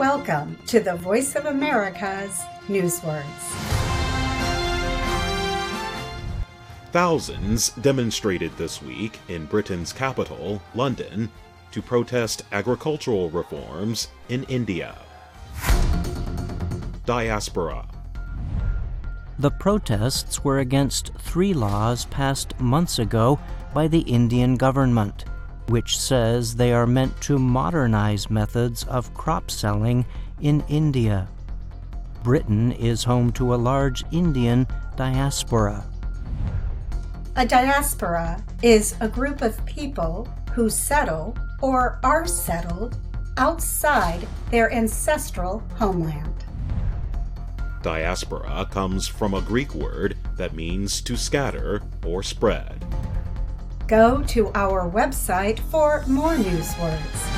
Welcome to the Voice of America's Newswords. Thousands demonstrated this week in Britain's capital, London, to protest agricultural reforms in India. Diaspora. The protests were against three laws passed months ago by the Indian government which says they are meant to modernize methods of crop selling in India. Britain is home to a large Indian diaspora. A diaspora is a group of people who settle or are settled outside their ancestral homeland. Diaspora comes from a Greek word that means to scatter or spread. Go to our website for more news words.